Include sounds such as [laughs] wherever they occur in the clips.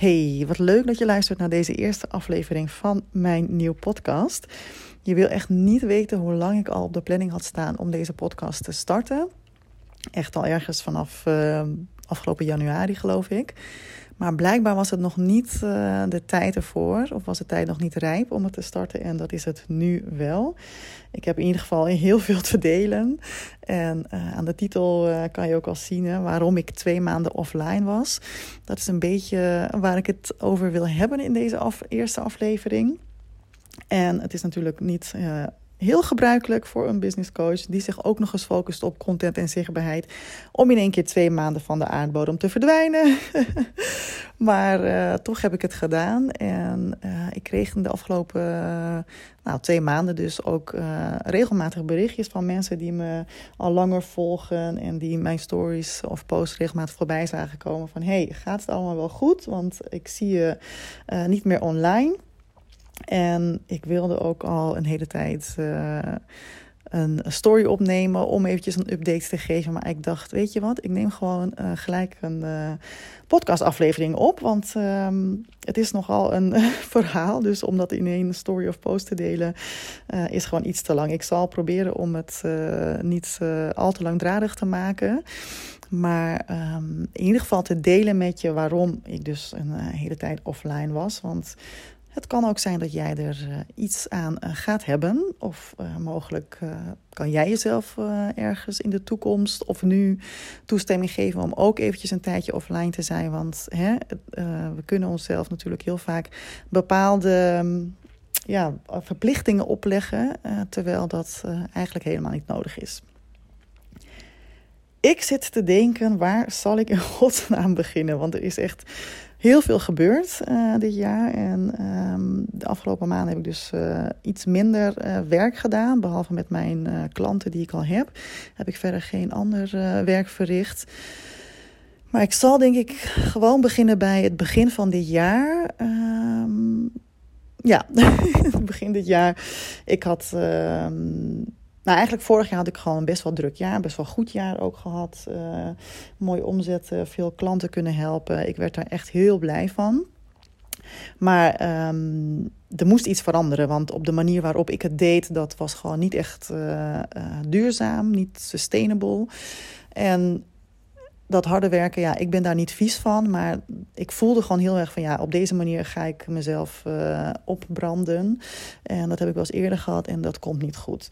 Hey, wat leuk dat je luistert naar deze eerste aflevering van mijn nieuwe podcast. Je wil echt niet weten hoe lang ik al op de planning had staan om deze podcast te starten. Echt al ergens vanaf uh, afgelopen januari, geloof ik. Maar blijkbaar was het nog niet uh, de tijd ervoor, of was de tijd nog niet rijp om het te starten. En dat is het nu wel. Ik heb in ieder geval [laughs] heel veel te delen. En uh, aan de titel uh, kan je ook al zien hè, waarom ik twee maanden offline was. Dat is een beetje waar ik het over wil hebben in deze eerste aflevering. En het is natuurlijk niet heel gebruikelijk voor een business coach die zich ook nog eens focust op content en zichtbaarheid. Om in één keer twee maanden van de aardbodem te verdwijnen. [laughs] maar uh, toch heb ik het gedaan. En uh, ik kreeg in de afgelopen uh, nou, twee maanden dus ook regelmatig berichtjes van mensen die me al langer volgen. En die mijn stories of posts regelmatig voorbij zagen komen. Van hey, gaat het allemaal wel goed? Want ik zie je niet meer online. En ik wilde ook al een hele tijd uh, een story opnemen om eventjes een update te geven. Maar ik dacht, weet je wat, ik neem gewoon uh, gelijk een uh, podcastaflevering op. Want um, het is nogal een [laughs] verhaal. Dus om dat in één story of post te delen is gewoon iets te lang. Ik zal proberen om het niet al te langdradig te maken. Maar um, in ieder geval te delen met je waarom ik dus een hele tijd offline was. Want het kan ook zijn dat jij er uh, iets aan uh, gaat hebben. Of uh, mogelijk kan jij jezelf ergens in de toekomst of nu toestemming geven om ook eventjes een tijdje offline te zijn. Want hè, we kunnen onszelf natuurlijk heel vaak bepaalde um, ja, verplichtingen opleggen. terwijl dat eigenlijk helemaal niet nodig is. Ik zit te denken, waar zal ik in [laughs] godsnaam beginnen? Want er is echt heel veel gebeurd uh, dit jaar. En um, de afgelopen maanden heb ik dus uh, iets minder uh, werk gedaan. Behalve met mijn klanten die ik al heb. Heb ik verder geen ander werk verricht. Maar ik zal denk ik gewoon beginnen bij het begin van dit jaar. Um, ja, [laughs] begin dit jaar. Ik had. Um, nou, eigenlijk vorig jaar had ik gewoon best wel druk jaar. Best wel goed jaar ook gehad. Uh, mooie omzet, veel klanten kunnen helpen. Ik werd daar echt heel blij van. Maar um, er moest iets veranderen. Want op de manier waarop ik het deed, dat was gewoon niet echt uh, uh, duurzaam, niet sustainable. En dat harde werken, ja, ik ben daar niet vies van. Maar ik voelde gewoon heel erg van ja, op deze manier ga ik mezelf opbranden. En dat heb ik wel eens eerder gehad en dat komt niet goed.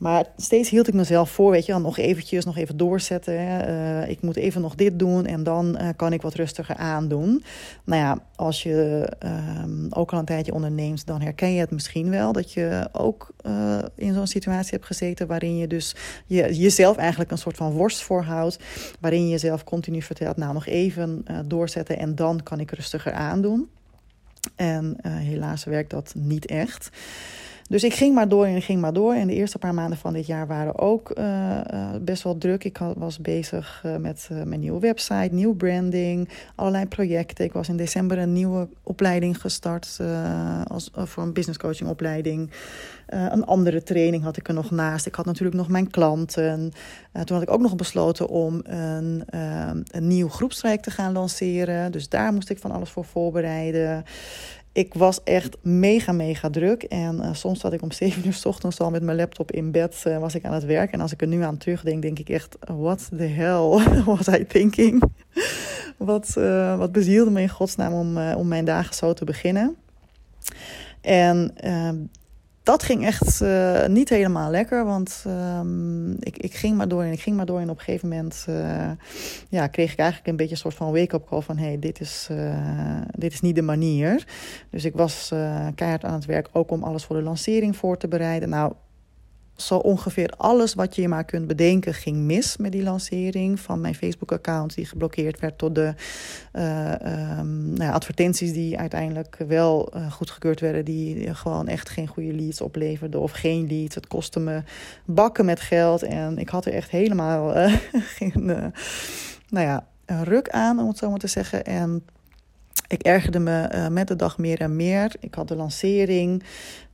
Maar steeds hield ik mezelf voor, weet je, nog eventjes, nog even doorzetten. Uh, ik moet even nog dit doen en dan uh, kan ik wat rustiger aandoen. Nou ja, als je uh, ook al een tijdje onderneemt, dan herken je het misschien wel. Dat je ook uh, in zo'n situatie hebt gezeten waarin je dus je, jezelf eigenlijk een soort van worst voorhoudt. Waarin je jezelf continu vertelt, nou nog even doorzetten en dan kan ik rustiger aandoen. En helaas werkt dat niet echt. Dus ik ging maar door en ging maar door. En de eerste paar maanden van dit jaar waren ook uh, uh, best wel druk. Ik was bezig uh, met mijn nieuwe website, nieuw branding, allerlei projecten. Ik was in december een nieuwe opleiding gestart als, voor een business coaching opleiding. een andere training had ik er nog naast. Ik had natuurlijk nog mijn klanten. toen had ik ook nog besloten om een, een nieuw groepstraject te gaan lanceren. Dus daar moest ik van alles voor voorbereiden ik was echt mega, mega druk. En uh, soms zat ik om 7 uur s ochtends al met mijn laptop in bed, uh, was ik aan het werk. En als ik er nu aan terugdenk, denk ik echt, what the hell [laughs] was I thinking? [laughs] wat, uh, wat bezielde me in godsnaam om, om mijn dagen zo te beginnen. En ehm, dat ging echt uh, niet helemaal lekker. Want um, ik, ik ging maar door en ik ging maar door. En op een gegeven moment uh, ja, kreeg ik eigenlijk een beetje een soort van wake-up call van... hey, dit, is, uh, dit is niet de manier. Dus ik was keihard aan het werk ook om alles voor de lancering voor te bereiden. Nou, zo ongeveer alles wat je maar kunt bedenken ging mis met die lancering. Van mijn Facebook-account die geblokkeerd werd tot de uh, um, nou advertenties die uiteindelijk wel uh, goedgekeurd werden. Die gewoon echt geen goede leads opleverden of geen leads. Het kostte me bakken met geld en ik had er echt helemaal [laughs] geen nou ja, ruk aan, om het zo maar te zeggen. En Ik ergerde me met de dag meer en meer. Ik had de lancering.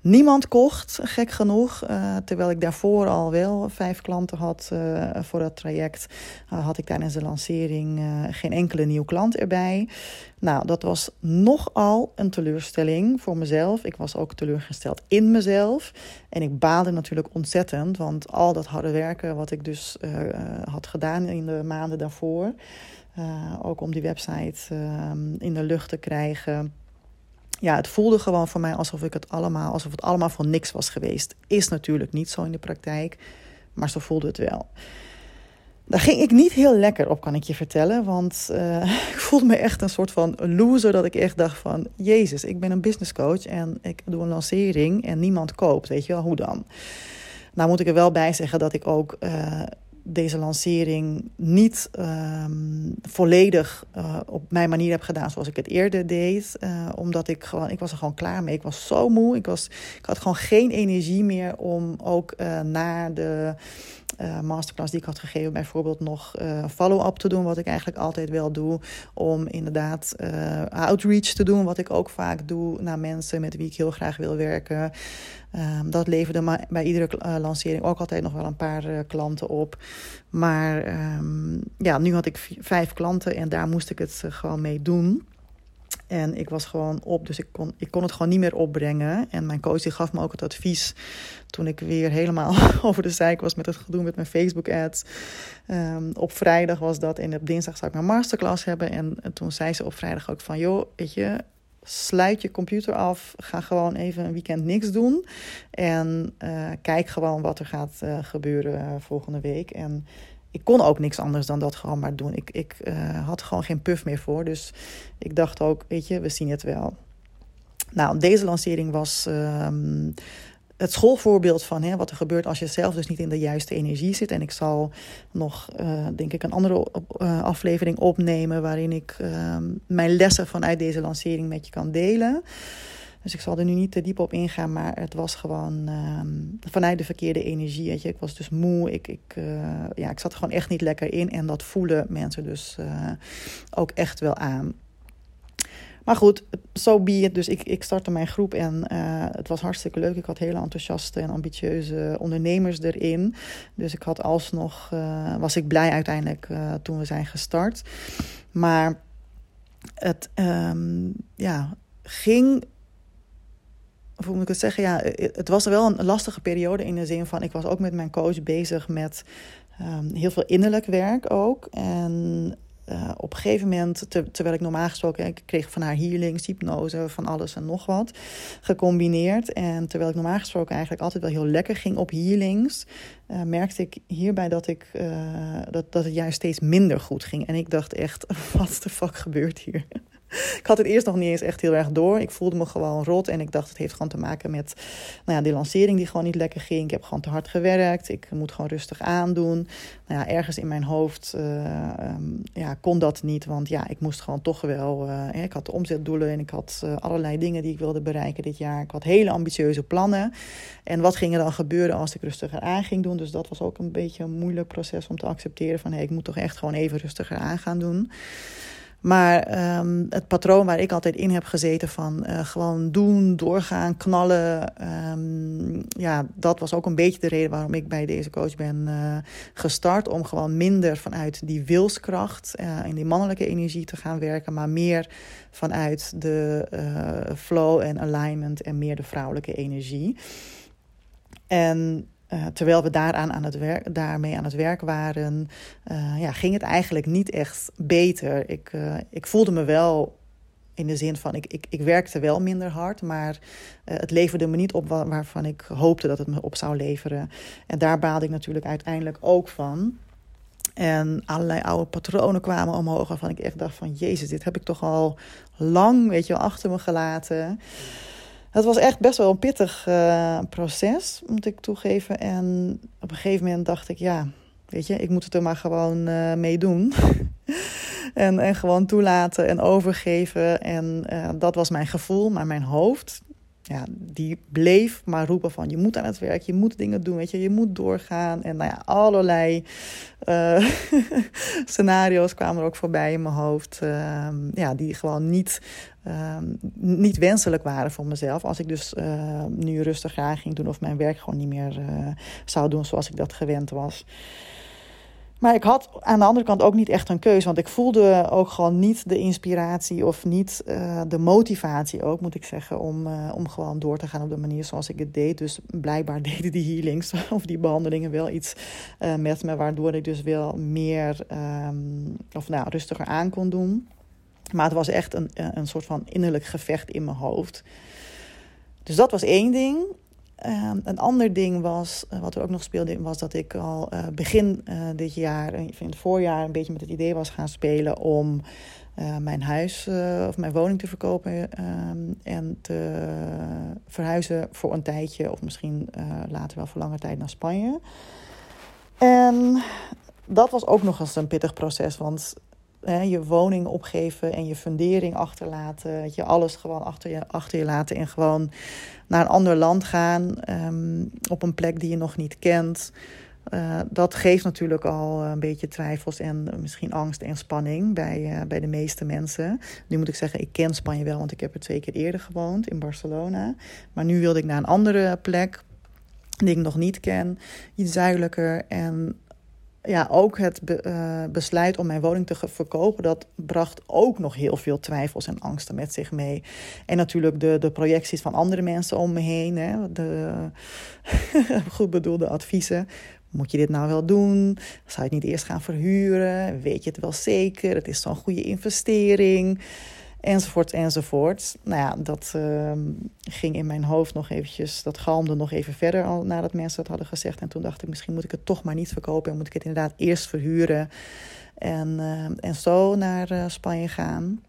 Niemand kocht, gek genoeg. Uh, terwijl ik daarvoor al wel vijf klanten had uh, voor dat traject, had ik tijdens de lancering geen enkele nieuwe klant erbij. Nou, dat was nogal een teleurstelling voor mezelf. Ik was ook teleurgesteld in mezelf. En ik baalde natuurlijk ontzettend, want al dat harde werken wat ik dus had gedaan in de maanden daarvoor, ook om die website ehm, in de lucht te krijgen ja, het voelde gewoon voor mij alsof, ik het allemaal, alsof het allemaal voor niks was geweest. Is natuurlijk niet zo in de praktijk, maar zo voelde het wel. Daar ging ik niet heel lekker op, kan ik je vertellen. Want uh, [laughs] ik voelde me echt een soort van loser. Dat ik echt dacht van... Jezus, ik ben een business coach en ik doe een lancering en niemand koopt. Weet je wel, hoe dan? Nou moet ik er wel bij zeggen dat ik ook... Uh, deze lancering niet um, volledig uh, op mijn manier heb gedaan zoals ik het eerder deed. Uh, omdat ik gewoon, ik was er gewoon klaar mee. Ik was zo moe. Ik, was, ik had gewoon geen energie meer om ook uh, naar de masterclass die ik had gegeven, bijvoorbeeld nog follow-up te doen. Wat ik eigenlijk altijd wel doe. Om inderdaad outreach te doen. Wat ik ook vaak doe naar mensen met wie ik heel graag wil werken. Um, dat leverde bij iedere lancering ook altijd nog wel een paar klanten op. Maar um, ja, nu had ik vijf klanten en daar moest ik het gewoon mee doen. En ik was gewoon op, dus ik kon, ik kon het gewoon niet meer opbrengen. En mijn coach die gaf me ook het advies toen ik weer helemaal [laughs] over de zijk was met het gedoe met mijn Facebook-ads. Um, op vrijdag was dat en op dinsdag zou ik mijn masterclass hebben. En, en toen zei ze op vrijdag ook van, joh, weet je, sluit je computer af. Ga gewoon even een weekend niks doen. En uh, kijk gewoon wat er gaat uh, gebeuren uh, volgende week. En ik kon ook niks anders dan dat gewoon maar doen. Ik, ik had gewoon geen puff meer voor. Dus ik dacht ook, weet je, we zien het wel. Nou, deze lancering was ehm, het schoolvoorbeeld van hè, wat er gebeurt als je zelf dus niet in de juiste energie zit. En ik zal nog, uh, denk ik, een andere uh, aflevering opnemen waarin ik uh, mijn lessen vanuit deze lancering met je kan delen. Dus ik zal er nu niet te diep op ingaan, maar het was gewoon ehm, vanuit de verkeerde energie. Weet je. Ik was dus moe, ik, ik, uh, ja, ik zat er gewoon echt niet lekker in. En dat voelen mensen dus ook echt wel aan. Maar goed, zo so be it. Dus ik, ik startte mijn groep en uh, het was hartstikke leuk. Ik had hele enthousiaste en ambitieuze ondernemers erin. Dus ik had alsnog, uh, was ik blij uiteindelijk toen we zijn gestart. Maar het um, ja, ging hoe moet ik het zeggen? Ja, het was wel een lastige periode in de zin van... ik was ook met mijn coach bezig met um, heel veel innerlijk werk ook. En uh, op een gegeven moment, terwijl ik normaal gesproken, ik kreeg van haar healings, hypnose, van alles en nog wat gecombineerd. En terwijl ik normaal gesproken eigenlijk altijd wel heel lekker ging op healings, merkte ik hierbij dat, ik, dat, dat het juist steeds minder goed ging. En ik dacht echt, [laughs] wat de fuck gebeurt hier? [laughs] ik had het eerst nog niet eens echt heel erg door. Ik voelde me gewoon rot en ik dacht het heeft gewoon te maken met nou ja, die lancering die gewoon niet lekker ging. Ik heb gewoon te hard gewerkt. Ik moet gewoon rustig aandoen. Nou ja, ergens in mijn hoofd uh, um, ja, kon dat niet, want ja, ik moest gewoon toch wel. Uh, ik had omzetdoelen en ik had uh, allerlei dingen die ik wilde bereiken dit jaar. Ik had hele ambitieuze plannen. En wat ging er dan gebeuren als ik rustiger aan ging doen? Dus dat was ook een beetje een moeilijk proces om te accepteren van hey, ik moet toch echt gewoon even rustiger aan gaan doen. Maar um, het patroon waar ik altijd in heb gezeten van uh, gewoon doen, doorgaan, knallen. Um, ja, dat was ook een beetje de reden waarom ik bij deze coach ben uh, gestart. Om gewoon minder vanuit die wilskracht uh, en die mannelijke energie te gaan werken. Maar meer vanuit de flow en alignment en meer de vrouwelijke energie. En uh, terwijl we daaraan aan het werk, daarmee aan het werk waren, uh, ja, ging het eigenlijk niet echt beter. Ik, uh, ik voelde me wel in de zin van, ik, ik, ik werkte wel minder hard, maar het leverde me niet op waarvan ik hoopte dat het me op zou leveren. En daar baalde ik natuurlijk uiteindelijk ook van. En allerlei oude patronen kwamen omhoog waarvan ik echt dacht van... Jezus, dit heb ik toch al lang, weet je achter me gelaten. Het was echt best wel een pittig uh, proces, moet ik toegeven. En op een gegeven moment dacht ik, ja, weet je, ik moet het er maar gewoon uh, mee doen. [laughs] en, en gewoon toelaten en overgeven. En uh, dat was mijn gevoel. Maar mijn hoofd, ja, die bleef maar roepen van je moet aan het werk, je moet dingen doen, weet je, je moet doorgaan. En nou ja, allerlei uh, [laughs] scenario's kwamen er ook voorbij in mijn hoofd. Uh, ja, die gewoon niet, uh, niet wenselijk waren voor mezelf. Als ik dus nu rustig aan ging doen of mijn werk gewoon niet meer zou doen zoals ik dat gewend was. Maar ik had aan de andere kant ook niet echt een keuze. Want ik voelde ook gewoon niet de inspiratie of niet uh, de motivatie ook, moet ik zeggen, om, uh, om gewoon door te gaan op de manier zoals ik het deed. Dus blijkbaar [laughs] deden die healings of die behandelingen wel iets uh, met me, waardoor ik dus wel meer um, of nou, rustiger aan kon doen. Maar het was echt een, een soort van innerlijk gevecht in mijn hoofd. Dus dat was één ding. Um, een ander ding was, uh, wat er ook nog speelde, was dat ik al uh, begin uh, dit jaar, in het voorjaar, een beetje met het idee was gaan spelen om mijn huis of mijn woning te verkopen um, en te verhuizen voor een tijdje, of misschien later wel voor lange tijd naar Spanje. En dat was ook nog eens een pittig proces, want je woning opgeven en je fundering achterlaten. Je alles gewoon achter je, achter je laten en gewoon naar een ander land gaan. Ehm, op een plek die je nog niet kent. Uh, dat geeft natuurlijk al een beetje twijfels en misschien angst en spanning bij, uh, bij de meeste mensen. Nu moet ik zeggen, ik ken Spanje wel, want ik heb er twee keer eerder gewoond in Barcelona. Maar nu wilde ik naar een andere plek die ik nog niet ken, iets zuidelijker. En ja, ook het uh, besluit om mijn woning te verkopen, dat bracht ook nog heel veel twijfels en angsten met zich mee. En natuurlijk de, de projecties van andere mensen om me heen, hè, de [laughs] goed bedoelde adviezen. Moet je dit nou wel doen? Zou je het niet eerst gaan verhuren? Weet je het wel zeker? Het is zo'n goede investering enzovoort, enzovoort. Nou ja, dat uh, ging in mijn hoofd nog eventjes, dat galmde nog even verder al nadat mensen dat hadden gezegd. En toen dacht ik, misschien moet ik het toch maar niet verkopen en moet ik het inderdaad eerst verhuren. En, uh, en zo naar uh, Spanje gaan.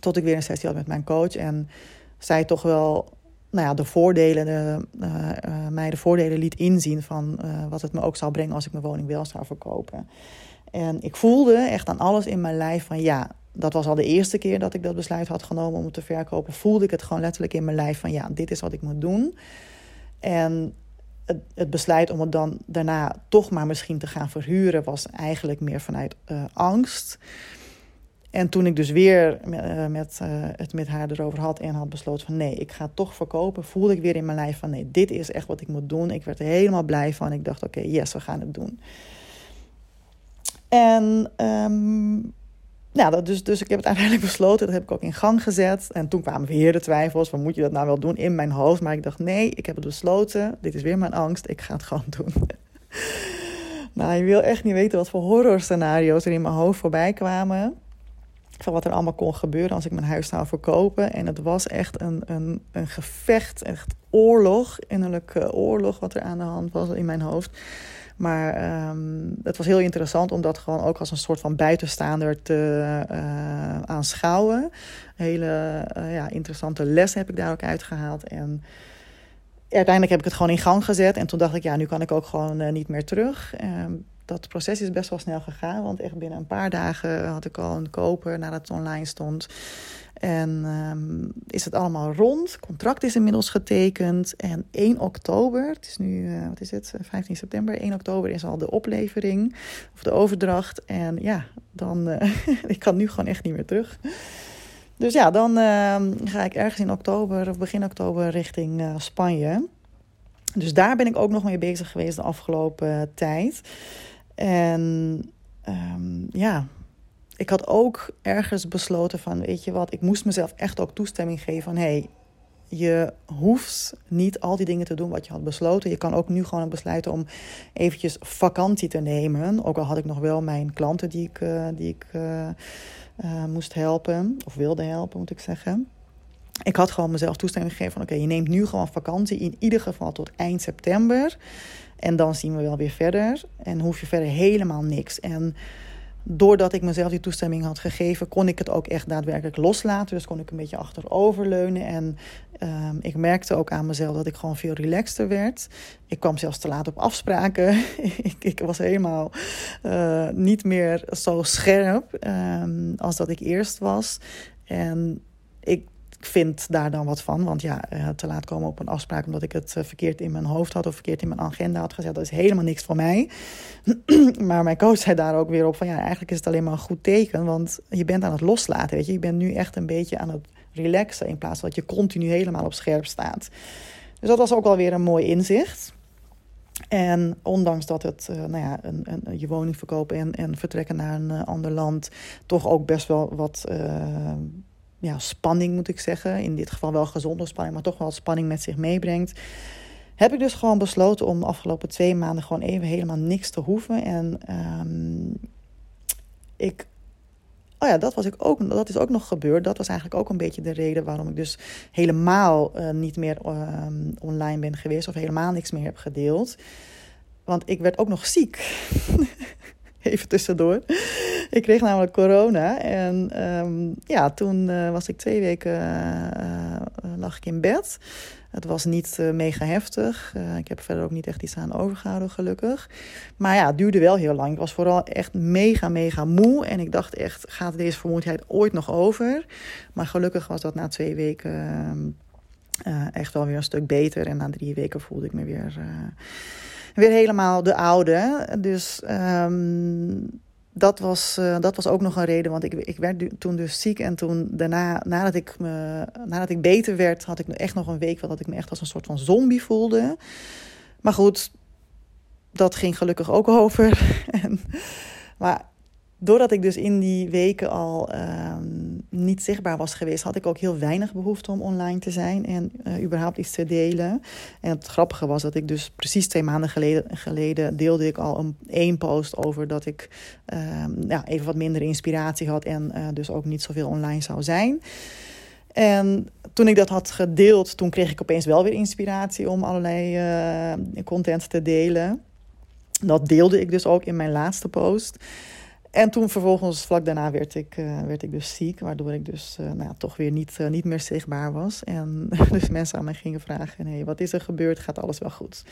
Tot ik weer een sessie had met mijn coach en zij toch wel nou ja, de voordelen, de, uh, mij de voordelen liet inzien van wat het me ook zou brengen als ik mijn woning wel zou verkopen. En ik voelde echt aan alles in mijn lijf van ja, dat was al de eerste keer dat ik dat besluit had genomen om het te verkopen. Voelde ik het gewoon letterlijk in mijn lijf van ja, dit is wat ik moet doen. En het, besluit om het dan daarna toch maar misschien te gaan verhuren was eigenlijk meer vanuit uh, angst. En toen ik dus weer uh, met, uh, het met haar erover had en had besloten van nee, ik ga het toch verkopen, voelde ik weer in mijn lijf van nee, dit is echt wat ik moet doen. Ik werd er helemaal blij van. Ik dacht oké, yes, we gaan het doen. En um, dat dus, dus ik heb het uiteindelijk [laughs] besloten. Dat heb ik ook in gang gezet. En toen kwamen weer de twijfels. Van moet je dat nou wel doen in mijn hoofd? Maar ik dacht nee, ik heb het besloten. Dit is weer mijn angst. Ik ga het gewoon [laughs] doen. nou, je wil echt niet weten wat voor horrorscenario's er in mijn hoofd voorbij kwamen. Van wat er allemaal kon gebeuren als ik mijn huis zou verkopen. En het was echt een, een, een gevecht, echt oorlog, innerlijke oorlog wat er aan de hand was in mijn hoofd. Maar um, het was heel interessant om dat gewoon ook als een soort van buitenstaander te uh, aanschouwen. hele uh, ja, interessante les heb ik daar ook uitgehaald. En uiteindelijk heb ik het gewoon in gang gezet. En toen dacht ik, ja, nu kan ik ook gewoon uh, niet meer terug. Dat proces is best wel snel gegaan. Want echt binnen een paar dagen had ik al een koper nadat het online stond. En um, is het allemaal rond. Contract is inmiddels getekend. En 1 oktober, het is nu, uh, wat is het, 15 september. 1 oktober is al de oplevering of de overdracht. En ja, dan, uh, [laughs] ik kan nu gewoon echt niet meer terug. Dus ja, dan uh, ga ik ergens in oktober of begin oktober richting Spanje. Dus daar ben ik ook nog mee bezig geweest de afgelopen tijd. En um, ja, ik had ook ergens besloten van, weet je wat, ik moest mezelf echt ook toestemming geven van, hey, je hoeft niet al die dingen te doen wat je had besloten. Je kan ook nu gewoon besluiten om eventjes vakantie te nemen. Ook al had ik nog wel mijn klanten die ik, uh, die ik uh, uh, moest helpen, of wilde helpen, moet ik zeggen. Ik had gewoon mezelf toestemming gegeven van, oké, je neemt nu gewoon vakantie, in ieder geval tot eind september. En dan zien we wel weer verder. En hoef je verder helemaal niks. En doordat ik mezelf die toestemming had gegeven, kon ik het ook echt daadwerkelijk loslaten. Dus kon ik een beetje achteroverleunen. En um, ik merkte ook aan mezelf dat ik gewoon veel relaxter werd. Ik kwam zelfs te laat op afspraken. [laughs] ik, ik, was helemaal uh, niet meer zo scherp um, als dat ik eerst was. En ik vind daar dan wat van. Want ja, uh, te laat komen op een afspraak omdat ik het uh, verkeerd in mijn hoofd had of verkeerd in mijn agenda had gezet, dat is helemaal niks voor mij. [clears throat] maar mijn coach zei daar ook weer op van ja, eigenlijk is het alleen maar een goed teken, want je bent aan het loslaten, weet je. Je bent nu echt een beetje aan het relaxen in plaats van dat je continu helemaal op scherp staat. Dus dat was ook wel weer een mooi inzicht. En ondanks dat het, uh, nou ja, een, een, je woning verkopen en, en vertrekken naar een ander land toch ook best wel wat ja, spanning, moet ik zeggen. In dit geval wel gezonde spanning, maar toch wel spanning met zich meebrengt. Heb ik dus gewoon besloten om de afgelopen twee maanden gewoon even helemaal niks te hoeven. En um, ik Oh ja, dat, was ik ook, dat is ook nog gebeurd. Dat was eigenlijk ook een beetje de reden waarom ik dus helemaal uh, niet meer uh, online ben geweest. Of helemaal niks meer heb gedeeld. Want ik werd ook nog ziek. [laughs] Even tussendoor. Ik kreeg namelijk corona. En um, ja, toen uh, was ik twee weken lag ik in bed. Het was niet mega heftig. Ik heb verder ook niet echt iets aan overgehouden, gelukkig. Maar ja, het duurde wel heel lang. Ik was vooral echt mega, mega moe. En ik dacht echt, gaat deze vermoeidheid ooit nog over? Maar gelukkig was dat na twee weken uh, echt wel weer een stuk beter. En na drie weken voelde ik me weer, weer helemaal de oude. Dus... Um, dat was, uh, dat was ook nog een reden, want ik, ik werd toen dus ziek. En toen daarna, nadat ik, me, nadat ik beter werd, had ik echt nog een week dat ik me echt als een soort van zombie voelde. Maar goed, dat ging gelukkig ook over. [laughs] en, maar doordat ik dus in die weken al um, niet zichtbaar was geweest, had ik ook heel weinig behoefte om online te zijn en uh, überhaupt iets te delen. En het grappige was dat ik dus precies twee maanden geleden, deelde ik al een één post over dat ik ja, even wat minder inspiratie had en uh, dus ook niet zoveel online zou zijn. En toen ik dat had gedeeld, toen kreeg ik opeens wel weer inspiratie om allerlei uh, content te delen. Dat deelde ik dus ook in mijn laatste post. En toen vervolgens, vlak daarna, werd ik, uh, werd ik dus ziek. Waardoor ik dus uh, nou, toch weer niet, uh, niet meer zichtbaar was. En [laughs] dus mensen aan mij gingen vragen: hey, wat is er gebeurd? Gaat alles wel goed?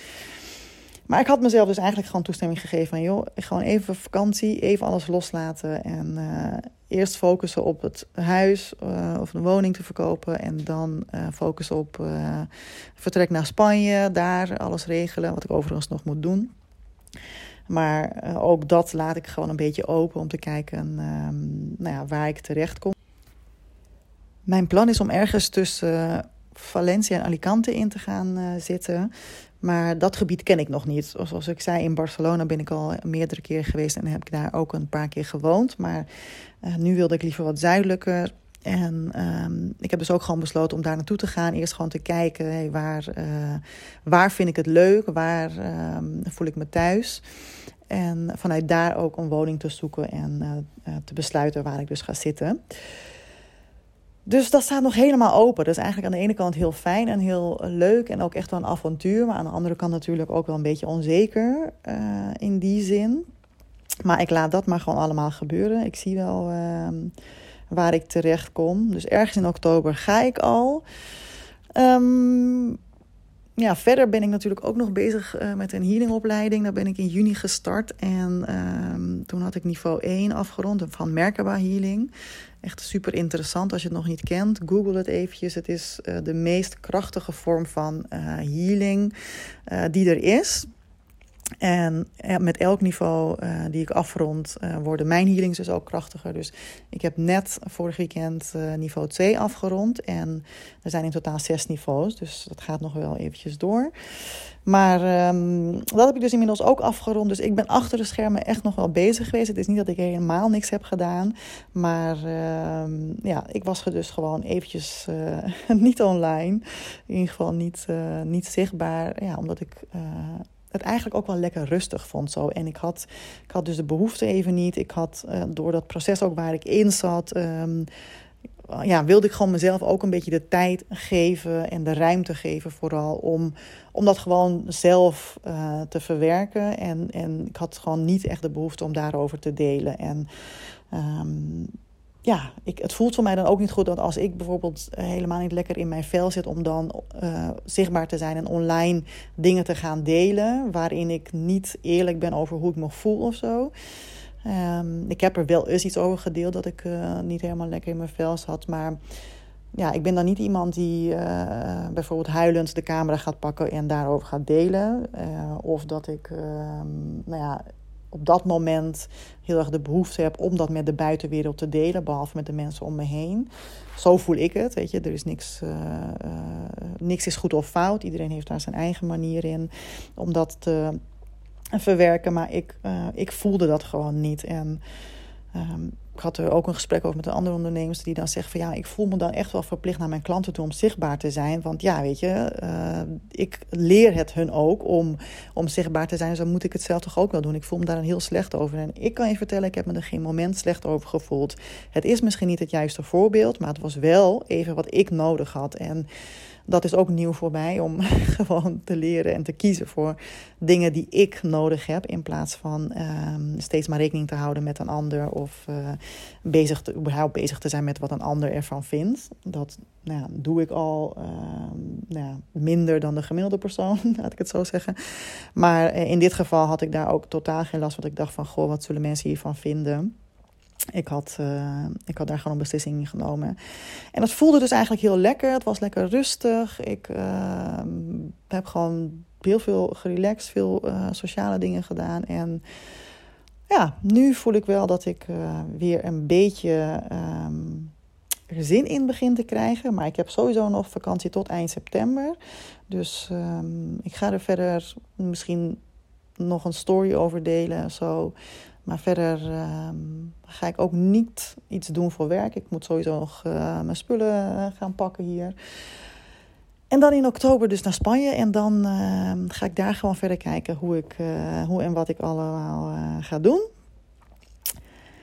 Maar ik had mezelf dus eigenlijk gewoon toestemming gegeven van... joh, gewoon even vakantie, even alles loslaten... en eerst focussen op het huis of een woning te verkopen... en dan focussen op vertrek naar Spanje, daar alles regelen... wat ik overigens nog moet doen... Maar uh, ook dat laat ik gewoon een beetje open om te kijken um, nou ja, waar ik terecht kom. Mijn plan is om ergens tussen Valencia en Alicante in te gaan uh, zitten. Maar dat gebied ken ik nog niet. Zoals ik zei, in Barcelona ben ik al meerdere keren geweest en heb ik daar ook een paar keer gewoond. Maar nu wilde ik liever wat zuidelijker. En um, ik heb dus ook gewoon besloten om daar naartoe te gaan. Eerst gewoon te kijken, waar, uh, waar vind ik het leuk? Waar um, voel ik me thuis? En vanuit daar ook een woning te zoeken en uh, te besluiten waar ik dus ga zitten. Dus dat staat nog helemaal open. Dat is eigenlijk aan de ene kant heel fijn en heel leuk en ook echt wel een avontuur. Maar aan de andere kant natuurlijk ook wel een beetje onzeker in die zin. Maar ik laat dat maar gewoon allemaal gebeuren. Ik zie wel uh, waar ik terecht kom. Dus ergens in oktober ga ik al. Um, ja, verder ben ik natuurlijk ook nog bezig uh, met een healingopleiding. Daar ben ik in juni gestart. En uh, toen had ik niveau 1 afgerond van Merkaba Healing. Echt super interessant als je het nog niet kent. Google het eventjes. Het is uh, de meest krachtige vorm van uh, healing die er is. En met elk niveau uh, die ik afrond, uh, worden mijn healings dus ook krachtiger. Dus ik heb net vorig weekend uh, niveau 2 afgerond. En er zijn in totaal zes niveaus, dus dat gaat nog wel eventjes door. Maar um, dat heb ik dus inmiddels ook afgerond. Dus ik ben achter de schermen echt nog wel bezig geweest. Het is niet dat ik helemaal niks heb gedaan. Maar um, ja, ik was dus gewoon eventjes [laughs] niet online. In ieder geval niet, niet zichtbaar. Ja, omdat ik het eigenlijk ook wel lekker rustig vond. Zo. En ik had, ik had dus de behoefte even niet. Ik had uh, door dat proces ook waar ik in zat. Um, ja, wilde ik gewoon mezelf ook een beetje de tijd geven en de ruimte geven, vooral om, om dat gewoon zelf uh, te verwerken. En, en ik had gewoon niet echt de behoefte om daarover te delen. En um, ja, ik, het voelt voor mij dan ook niet goed dat als ik bijvoorbeeld eh, helemaal niet lekker in mijn vel zit om dan uh, zichtbaar te zijn en online dingen te gaan delen waarin ik niet eerlijk ben over hoe ik me voel of zo. Um, ik heb er wel eens iets over gedeeld dat ik uh, niet helemaal lekker in mijn vel zat, maar ja, ik ben dan niet iemand die bijvoorbeeld huilend de camera gaat pakken en daarover gaat delen. Of dat ik ehm, nou ja, op dat moment heel erg de behoefte heb om dat met de buitenwereld te delen, behalve met de mensen om me heen. Zo voel ik het, weet je. Er is niks, uh, niks is goed of fout. Iedereen heeft daar zijn eigen manier in om dat te verwerken. Maar ik, ik voelde dat gewoon niet. En um, ik had er ook een gesprek over met een andere ondernemers die dan zeggen van ja, ik voel me dan echt wel verplicht naar mijn klanten toe om zichtbaar te zijn. Want ja, weet je, uh, ik leer het hun ook om, om zichtbaar te zijn. Dus dan moet ik het zelf toch ook wel doen. Ik voel me daar een heel slecht over. En ik kan je vertellen, ik heb me er geen moment slecht over gevoeld. Het is misschien niet het juiste voorbeeld, maar het was wel even wat ik nodig had. En dat is ook nieuw voor mij om [laughs] gewoon te leren en te kiezen voor dingen die ik nodig heb. In plaats van um, steeds maar rekening te houden met een ander of uh, bezig te, überhaupt bezig te zijn met wat een ander ervan vindt. Dat nou ja, doe ik al uh, nou ja, minder dan de gemiddelde persoon, [laughs] laat ik het zo zeggen. Maar eh, in dit geval had ik daar ook totaal geen last, want ik dacht van, goh, wat zullen mensen hiervan vinden? Ik had, uh, ik had daar gewoon een beslissing in genomen. En dat voelde dus eigenlijk heel lekker. Het was lekker rustig. Ik uh, heb gewoon heel veel gerelaxed, veel uh, sociale dingen gedaan. En ja, nu voel ik wel dat ik weer een beetje um, er zin in begin te krijgen. Maar ik heb sowieso nog vakantie tot eind september. Dus um, ik ga er verder misschien nog een story over delen. Zo. Maar verder uh, ga ik ook niet iets doen voor werk. Ik moet sowieso nog uh, mijn spullen eh, gaan pakken hier. En dan in oktober dus naar Spanje. En dan uh, ga ik daar gewoon verder kijken hoe, ik, uh, hoe en wat ik allemaal ga doen.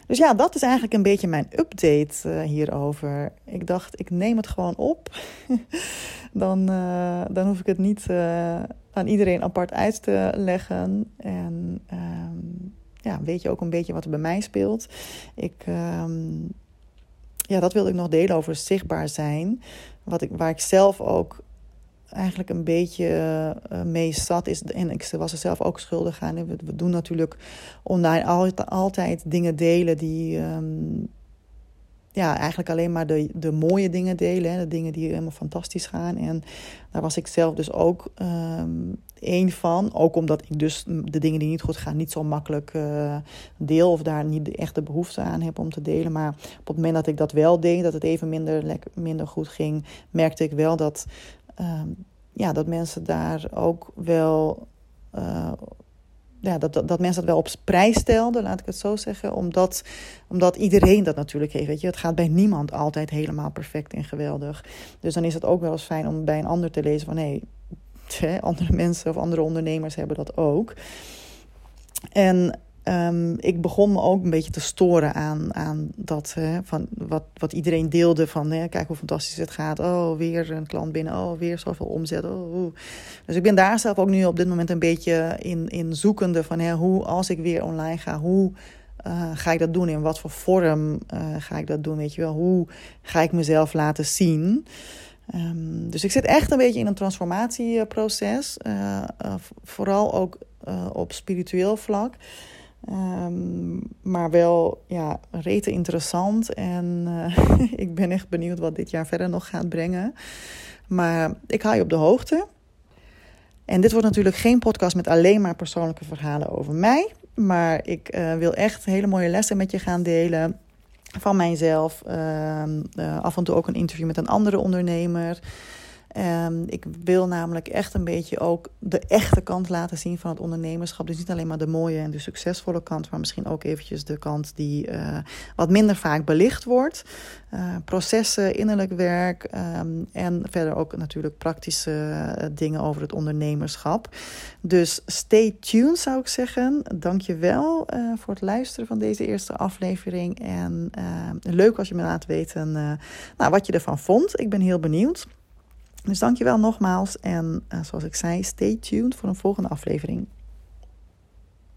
Dus ja, dat is eigenlijk een beetje mijn update hierover. Ik dacht, ik neem het gewoon op. [laughs] dan, dan hoef ik het niet aan iedereen apart uit te leggen. En ehm, ja, weet je ook een beetje wat er bij mij speelt. Ik, um, ja, dat wilde ik nog delen over zichtbaar zijn. Wat ik, waar ik zelf ook eigenlijk een beetje uh, mee zat. Is, en ik was er zelf ook schuldig aan. We, doen natuurlijk online altijd, dingen delen die... Um, ja, eigenlijk alleen maar de, de mooie dingen delen. Hè, de dingen die helemaal fantastisch gaan. En daar was ik zelf dus ook um, één van. Ook omdat ik dus de dingen die niet goed gaan niet zo makkelijk uh, deel. Of daar niet de echte behoefte aan heb om te delen. Maar op het moment dat ik dat wel deed, dat het even minder, lekker, minder goed ging, merkte ik wel dat, uh, ja, dat mensen daar ook wel. Uh, ja, dat, dat, dat, mensen dat wel op prijs stelden, laat ik het zo zeggen. Omdat, omdat iedereen dat natuurlijk heeft. Weet je. Het gaat bij niemand altijd helemaal perfect en geweldig. Dus dan is het ook wel eens fijn om bij een ander te lezen van... hé, andere mensen of andere ondernemers hebben dat ook. En um, ik begon me ook een beetje te storen aan, aan dat, hè, van wat, wat iedereen deelde van, hè, kijk hoe fantastisch het gaat. Oh, weer een klant binnen. Oh, weer zoveel omzet. Oh, Dus ik ben daar zelf ook nu op dit moment een beetje in, in zoekende van, hè, hoe als ik weer online ga, hoe uh, ga ik dat doen? In wat voor vorm uh, ga ik dat doen? Weet je wel, hoe ga ik mezelf laten zien? Um, dus ik zit echt een beetje in een transformatieproces. Uh, vooral ook op spiritueel vlak. Um, maar wel ja, rete interessant. En uh, [laughs] ik ben echt benieuwd wat dit jaar verder nog gaat brengen. Maar ik haal je op de hoogte. En dit wordt natuurlijk geen podcast met alleen maar persoonlijke verhalen over mij. Maar ik uh, wil echt hele mooie lessen met je gaan delen. Van mijzelf. Uh, af en toe ook een interview met een andere ondernemer. Um, ik wil namelijk echt een beetje ook de echte kant laten zien van het ondernemerschap. Dus niet alleen maar de mooie en de succesvolle kant, maar misschien ook eventjes de kant die uh, wat minder vaak belicht wordt. Uh, processen, innerlijk werk um, en verder ook natuurlijk praktische uh, dingen over het ondernemerschap. Dus stay tuned zou ik zeggen. Dank je wel voor het luisteren van deze eerste aflevering. En leuk als je me laat weten nou, wat je ervan vond. Ik ben heel benieuwd. Dus dankjewel nogmaals. En uh, zoals ik zei, stay tuned voor een volgende aflevering.